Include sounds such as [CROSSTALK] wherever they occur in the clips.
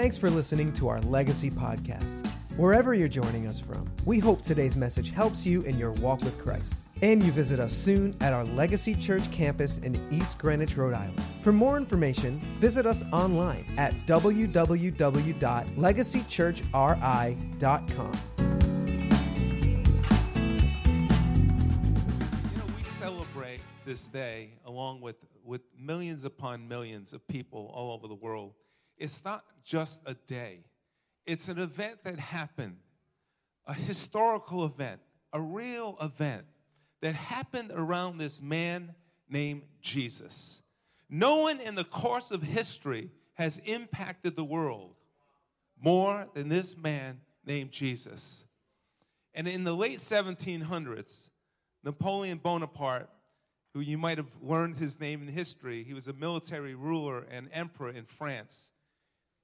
Thanks for listening to our Legacy podcast. Wherever you're joining us from, we hope today's message helps you in your walk with Christ. And you visit us soon at our Legacy Church campus in East Greenwich, Rhode Island. For more information, visit us online at www.legacychurchri.com. You know, we celebrate this day along with, with millions upon millions of people all over the world. It's not just a day, it's an event that happened, a historical event, a real event that happened around this man named Jesus. No one in the course of history has impacted the world more than this man named Jesus. And in the late 1700s, Napoleon Bonaparte, who you might have learned his name in history, he was a military ruler and emperor in France.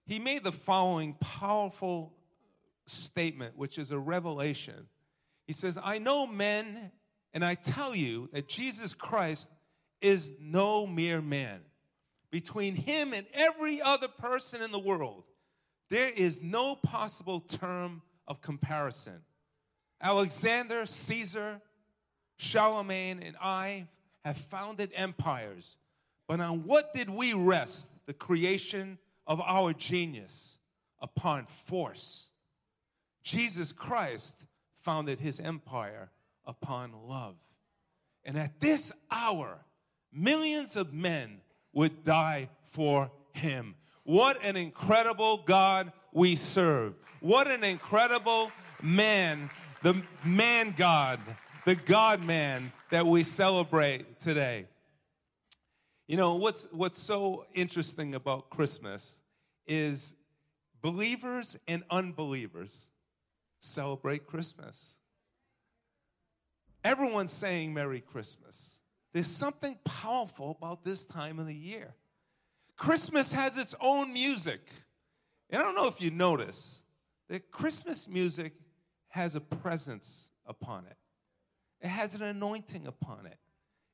He made the following powerful statement, which is a revelation. He says, I know men, and I tell you that Jesus Christ is no mere man. Between him and every other person in the world, there is no possible term of comparison. Alexander, Caesar, Charlemagne, and I have founded empires. But on what did we rest the creation of our genius? Upon force. Jesus Christ founded his empire upon love. And at this hour, millions of men would die for him. What an incredible God we serve. What an incredible man, the man God, the God man that we celebrate today. You know, what's, what's so interesting about Christmas is believers and unbelievers celebrate Christmas. Everyone's saying Merry Christmas. There's something powerful about this time of the year. Christmas has its own music. And I don't know if you notice that Christmas music has a presence upon it, it has an anointing upon it.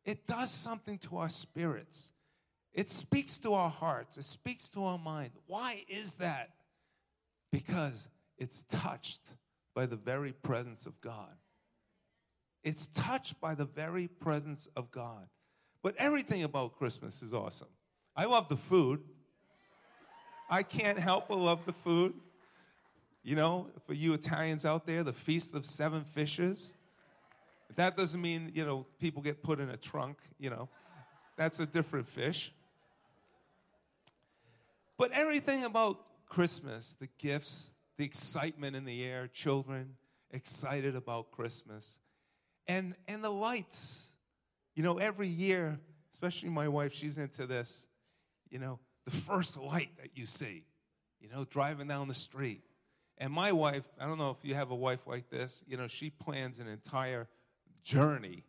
It does something to our spirits. It speaks to our hearts. It speaks to our mind. Why is that? Because it's touched by the very presence of God. It's touched by the very presence of God. But everything about Christmas is awesome. I love the food. I can't help but love the food. You know, for you Italians out there, the Feast of Seven Fishes. That doesn't mean, you know, people get put in a trunk, you know. That's a different fish. But everything about Christmas, the gifts, the excitement in the air, children excited about Christmas, and, and the lights. You know, every year, especially my wife, she's into this, you know, the first light that you see, you know, driving down the street. And my wife, I don't know if you have a wife like this, you know, she plans an entire journey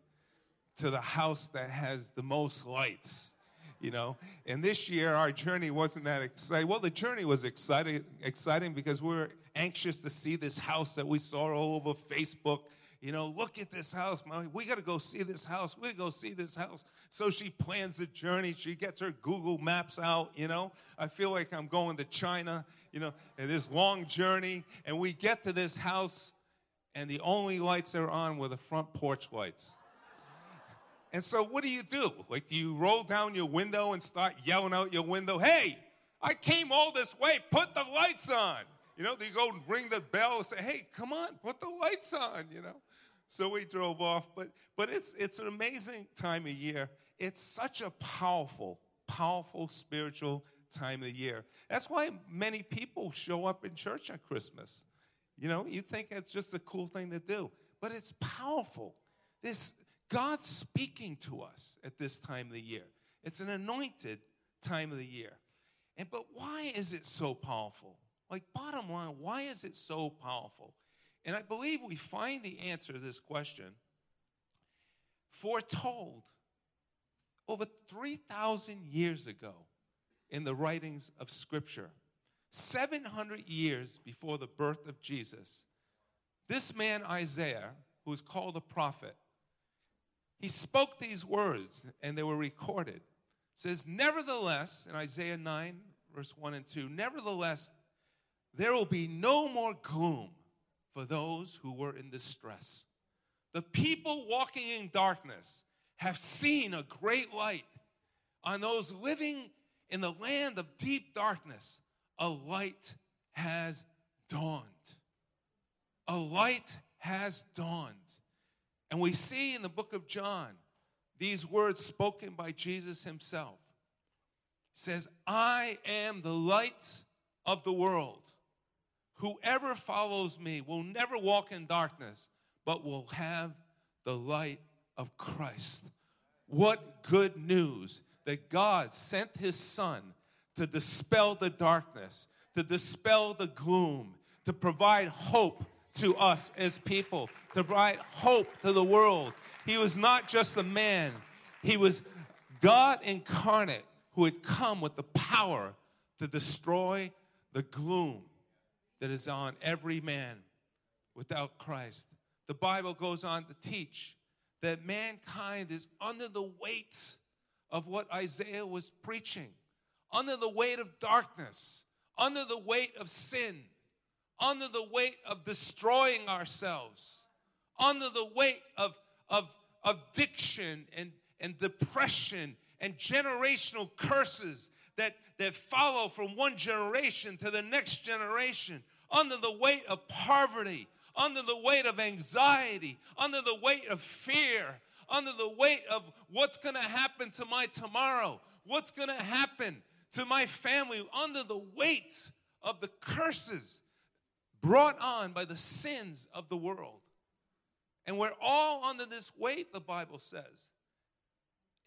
to the house that has the most lights you know. And this year, our journey wasn't that exciting. Well, the journey was exciting, exciting because we were anxious to see this house that we saw all over Facebook. You know, look at this house, Mommy. We got to go see this house. We go see this house. So she plans the journey. She gets her Google Maps out. You know, I feel like I'm going to China. You know, and this long journey, and we get to this house, and the only lights that are on were the front porch lights. And so, what do you do? Like, do you roll down your window and start yelling out your window, hey, I came all this way, put the lights on? You know, do you go and ring the bell and say, hey, come on, put the lights on, you know? So we drove off, but, but it's, it's an amazing time of year. It's such a powerful, powerful spiritual time of year. That's why many people show up in church on Christmas. You know, you think it's just a cool thing to do, but it's powerful. This, God's speaking to us at this time of the year. It's an anointed time of the year. And but why is it so powerful? Like bottom line, why is it so powerful? And I believe we find the answer to this question foretold over 3,000 years ago in the writings of Scripture, 700 years before the birth of Jesus. This man, Isaiah, who is called a prophet, he spoke these words and they were recorded. It says, Nevertheless, in Isaiah 9, verse 1 and 2, nevertheless, there will be no more gloom for those who were in distress. The people walking in darkness have seen a great light. On those living in the land of deep darkness, a light has dawned. A light has dawned. And we see in the book of John these words spoken by Jesus himself. Says, I am the light of the world. Whoever follows me will never walk in darkness, but will have the light of Christ. What good news that God sent his son to dispel the darkness, to dispel the gloom, to provide hope to us as people, to provide hope to the world. He was not just a man, he was God incarnate who had come with the power to destroy the gloom that is on every man without Christ. The Bible goes on to teach that mankind is under the weight of what Isaiah was preaching, under the weight of darkness, under the weight of sin, under the weight of destroying ourselves, under the weight of, of addiction and, and depression and generational curses that, that follow from one generation to the next generation, under the weight of poverty, under the weight of anxiety, under the weight of fear, under the weight of what's going to happen to my tomorrow, what's going to happen to my family, under the weight of the curses brought on by the sins of the world. And we're all under this weight, the Bible says.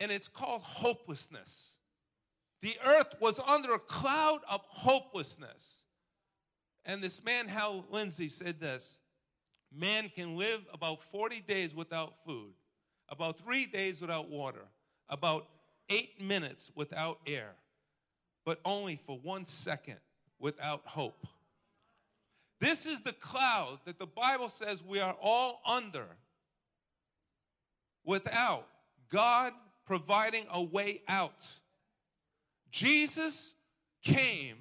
And it's called hopelessness. The earth was under a cloud of hopelessness. And this man, Hal Lindsey, said this Man can live about 40 days without food, about three days without water, about eight minutes without air, but only for one second without hope. This is the cloud that the Bible says we are all under without God providing a way out. Jesus came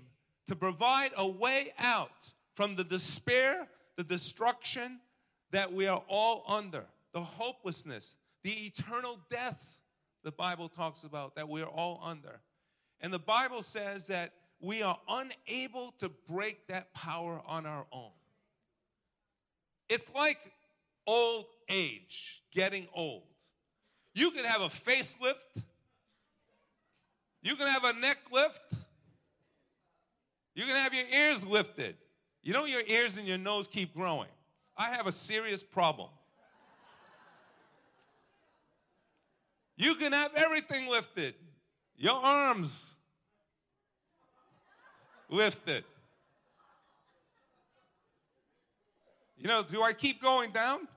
to provide a way out from the despair, the destruction that we are all under, the hopelessness, the eternal death the Bible talks about that we are all under. And the Bible says that we are unable to break that power on our own. It's like old age, getting old. You can have a facelift, you can have a neck lift, you can have your ears lifted. You know, your ears and your nose keep growing. I have a serious problem. You can have everything lifted, your arms lifted. You know, do I keep going down?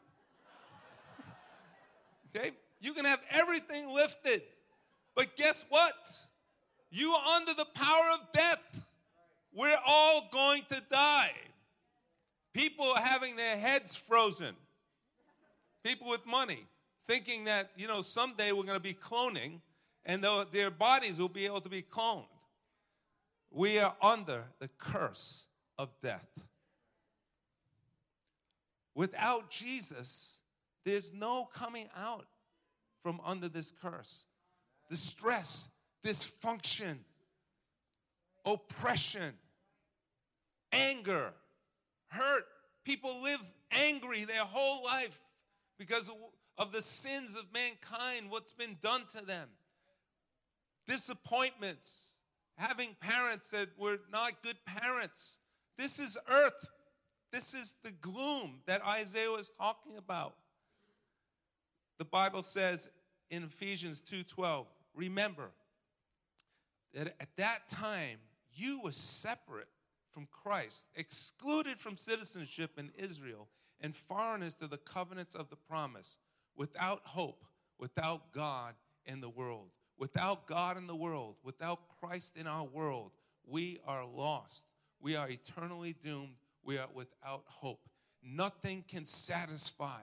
Okay, you can have everything lifted, but guess what? You are under the power of death. We're all going to die. People are having their heads frozen. People with money thinking that, you know, someday we're going to be cloning and their bodies will be able to be cloned. We are under the curse of death. Without Jesus, there's no coming out from under this curse. Distress, dysfunction, oppression, anger, hurt. People live angry their whole life because of the sins of mankind, what's been done to them. Disappointments, having parents that were not good parents. This is earth. This is the gloom that Isaiah was talking about. The Bible says in Ephesians 2:12, remember that at that time you were separate from Christ, excluded from citizenship in Israel, and foreigners to the covenants of the promise, without hope, without God in the world. Without God in the world, without Christ in our world, we are lost. We are eternally doomed. We are without hope. Nothing can satisfy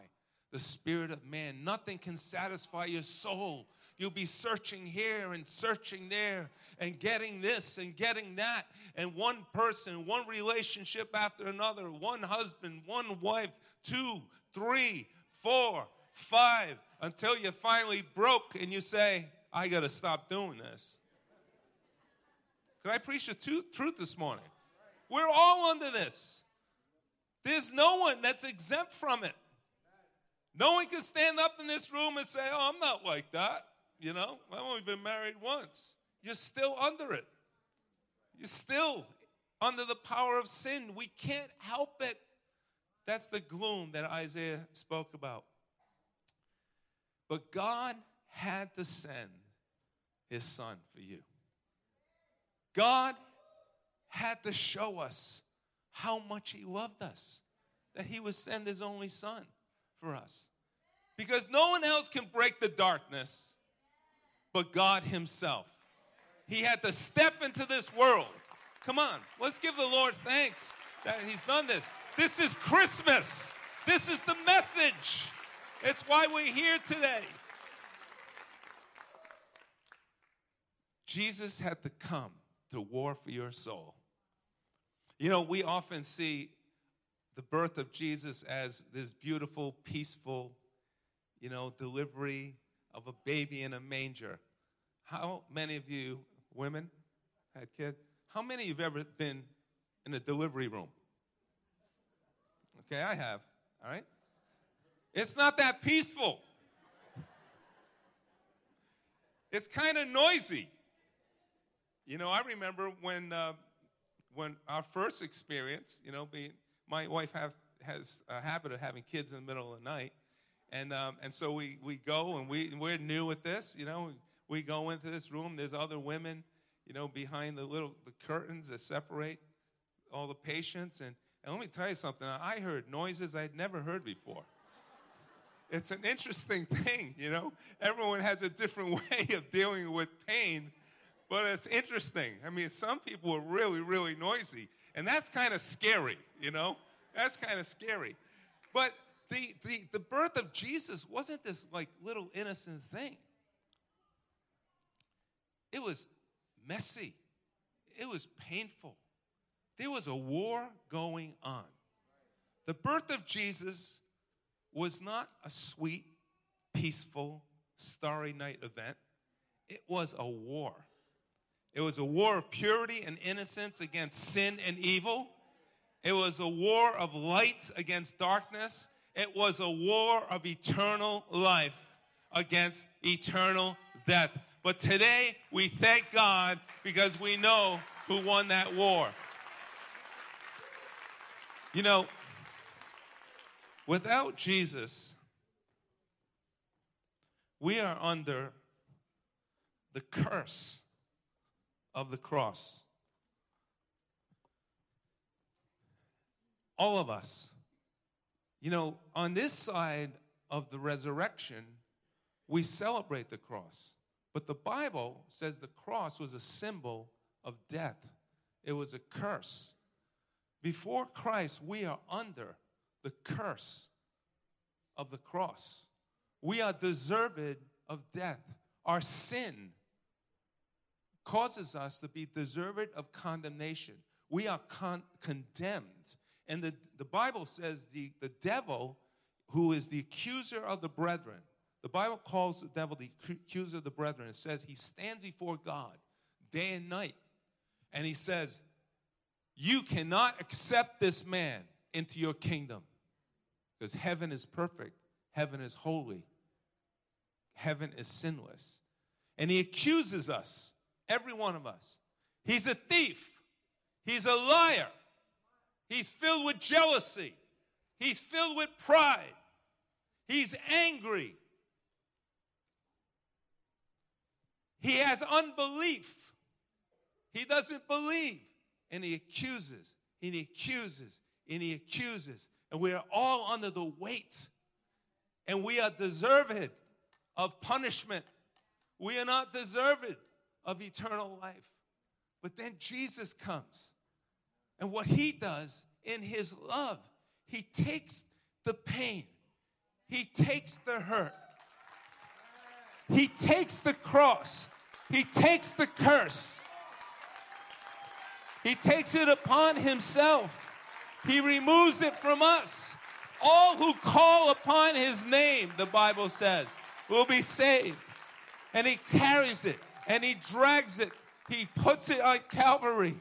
the spirit of man. Nothing can satisfy your soul. you'll be searching here and searching there and getting this and getting that. And one person, one relationship after another, one husband, one wife, two, three, four, five, until you finally broke and you say, I got to stop doing this. Can I preach the truth this morning? We're all under this. There's no one that's exempt from it. No one can stand up in this room and say, Oh, I'm not like that. You know, I've only been married once. You're still under it. You're still under the power of sin. We can't help it. That's the gloom that Isaiah spoke about. But God had to send his son for you. God had to show us how much he loved us, that he would send his only son for us. Because no one else can break the darkness but God himself. He had to step into this world. Come on, let's give the Lord thanks that he's done this. This is Christmas. This is the message. It's why we're here today. Jesus had to come to war for your soul. You know, we often see the birth of Jesus as this beautiful, peaceful, you know, delivery of a baby in a manger. How many of you women had kids? How many of you have ever been in a delivery room? Okay, I have. All right? It's not that peaceful. It's kind of noisy. You know, I remember when uh, when our first experience, you know, being my wife have, has a habit of having kids in the middle of the night, and um, and so we we go and we we're new at this, you know, we go into this room. There's other women, you know, behind the little the curtains that separate all the patients, and and let me tell you something. I heard noises I'd never heard before. It's an interesting [LAUGHS] thing, you know. Everyone has a different [LAUGHS] way of dealing with pain but it's interesting. I mean, some people are really, really noisy, and that's kind of scary, you know? That's kind of scary. But the, the, the birth of Jesus wasn't this like little innocent thing. It was messy. It was painful. There was a war going on. The birth of Jesus was not a sweet, peaceful, starry night event. It was a war. It was a war of purity and innocence against sin and evil. It was a war of light against darkness. It was a war of eternal life against eternal death. But today, we thank God because we know who won that war. You know, without Jesus, we are under the curse of the cross. All of us. You know, on this side of the resurrection, we celebrate the cross. But the Bible says the cross was a symbol of death, it was a curse. Before Christ, we are under the curse of the cross. We are deserved of death. Our sin causes us to be deserved of condemnation. We are con- condemned. And the, the Bible says the, the devil, who is the accuser of the brethren, the Bible calls the devil the accuser of the brethren. It says he stands before God day and night. And he says, You cannot accept this man into your kingdom because heaven is perfect, heaven is holy, heaven is sinless. And he accuses us Every one of us. He's a thief. He's a liar. He's filled with jealousy. He's filled with pride. He's angry. He has unbelief. He doesn't believe. And he accuses, and he accuses, and he accuses. And we are all under the weight. And we are deserved of punishment. We are not deserved of eternal life. But then Jesus comes. And what he does in his love, he takes the pain, he takes the hurt, He takes the cross, He takes the curse, He takes it upon Himself. He removes it from us. All who call upon His name, the Bible says, will be saved. And He carries it and He drags it, He puts it on Calvary,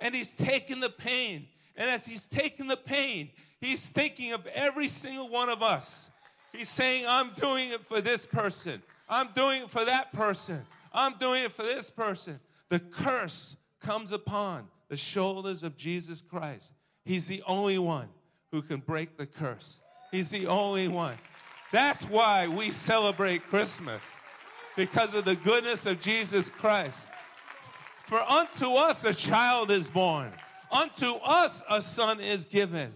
and He's taking the pain. And as He's taking the pain, He's thinking of every single one of us. He's saying, I'm doing it for this person. I'm doing it for that person. I'm doing it for this person. The curse comes upon the shoulders of Jesus Christ. He's the only one who can break the curse. He's the only one. That's why we celebrate Christmas, because of the goodness of Jesus Christ. For unto us a child is born, unto us a son is given.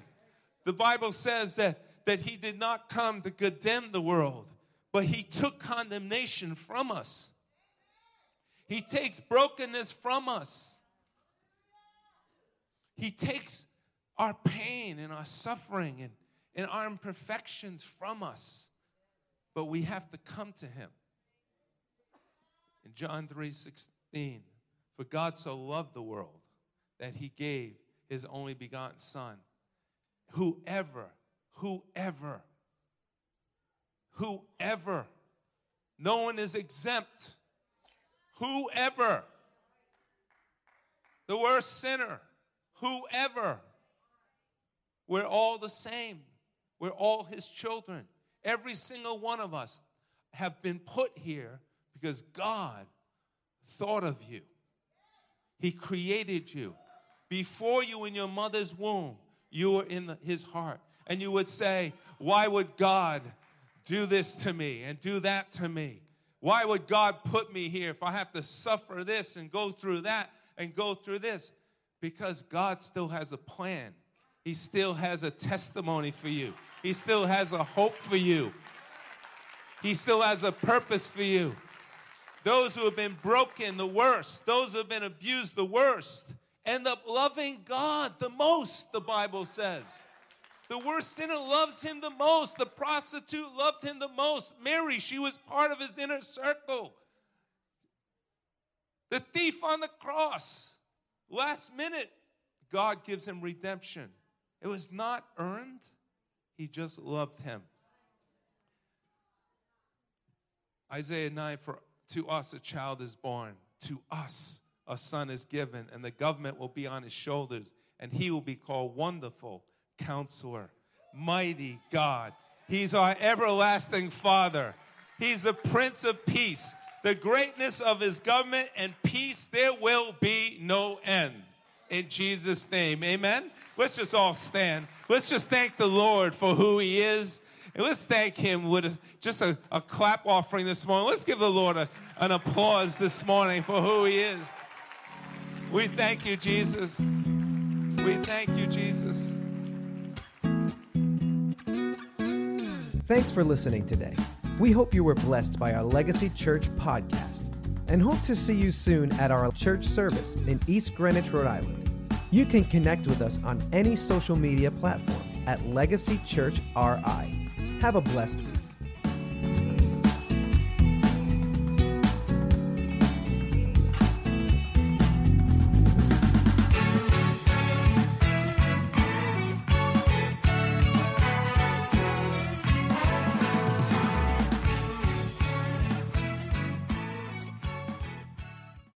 The Bible says that, that he did not come to condemn the world, but he took condemnation from us. He takes brokenness from us. He takes our pain and our suffering and, and our imperfections from us. But we have to come to him. In John 3 16, for God so loved the world that he gave his only begotten Son whoever, whoever, whoever, no one is exempt. Whoever, the worst sinner, whoever, we're all the same. We're all his children. Every single one of us have been put here because God thought of you. He created you. Before you in your mother's womb, you were in the, his heart. And you would say, Why would God do this to me and do that to me? Why would God put me here if I have to suffer this and go through that and go through this? Because God still has a plan. He still has a testimony for you. He still has a hope for you. He still has a purpose for you. Those who have been broken the worst, those who have been abused the worst, end up loving God the most, the Bible says. The worst sinner loves him the most. The prostitute loved him the most. Mary, she was part of his inner circle. The thief on the cross, last minute, God gives him redemption. It was not earned, he just loved him. Isaiah 9 For to us a child is born, to us a son is given, and the government will be on his shoulders, and he will be called Wonderful Counselor, Mighty God. He's our everlasting Father. He's the Prince of Peace. The greatness of his government and peace, there will be no end. In Jesus' name, amen. Let's just all stand. Let's just thank the Lord for who he is. And let's thank him with a, just a, a, clap offering this morning. Let's give the Lord a, an applause this morning for who he is. We thank you, Jesus. We thank you, Jesus. Thanks for listening today. We hope you were blessed by our Legacy Church podcast and hope to see you soon at our church service in East Greenwich, Rhode Island. You can connect with us on any social media platform at Legacy Church RI. Have a blessed.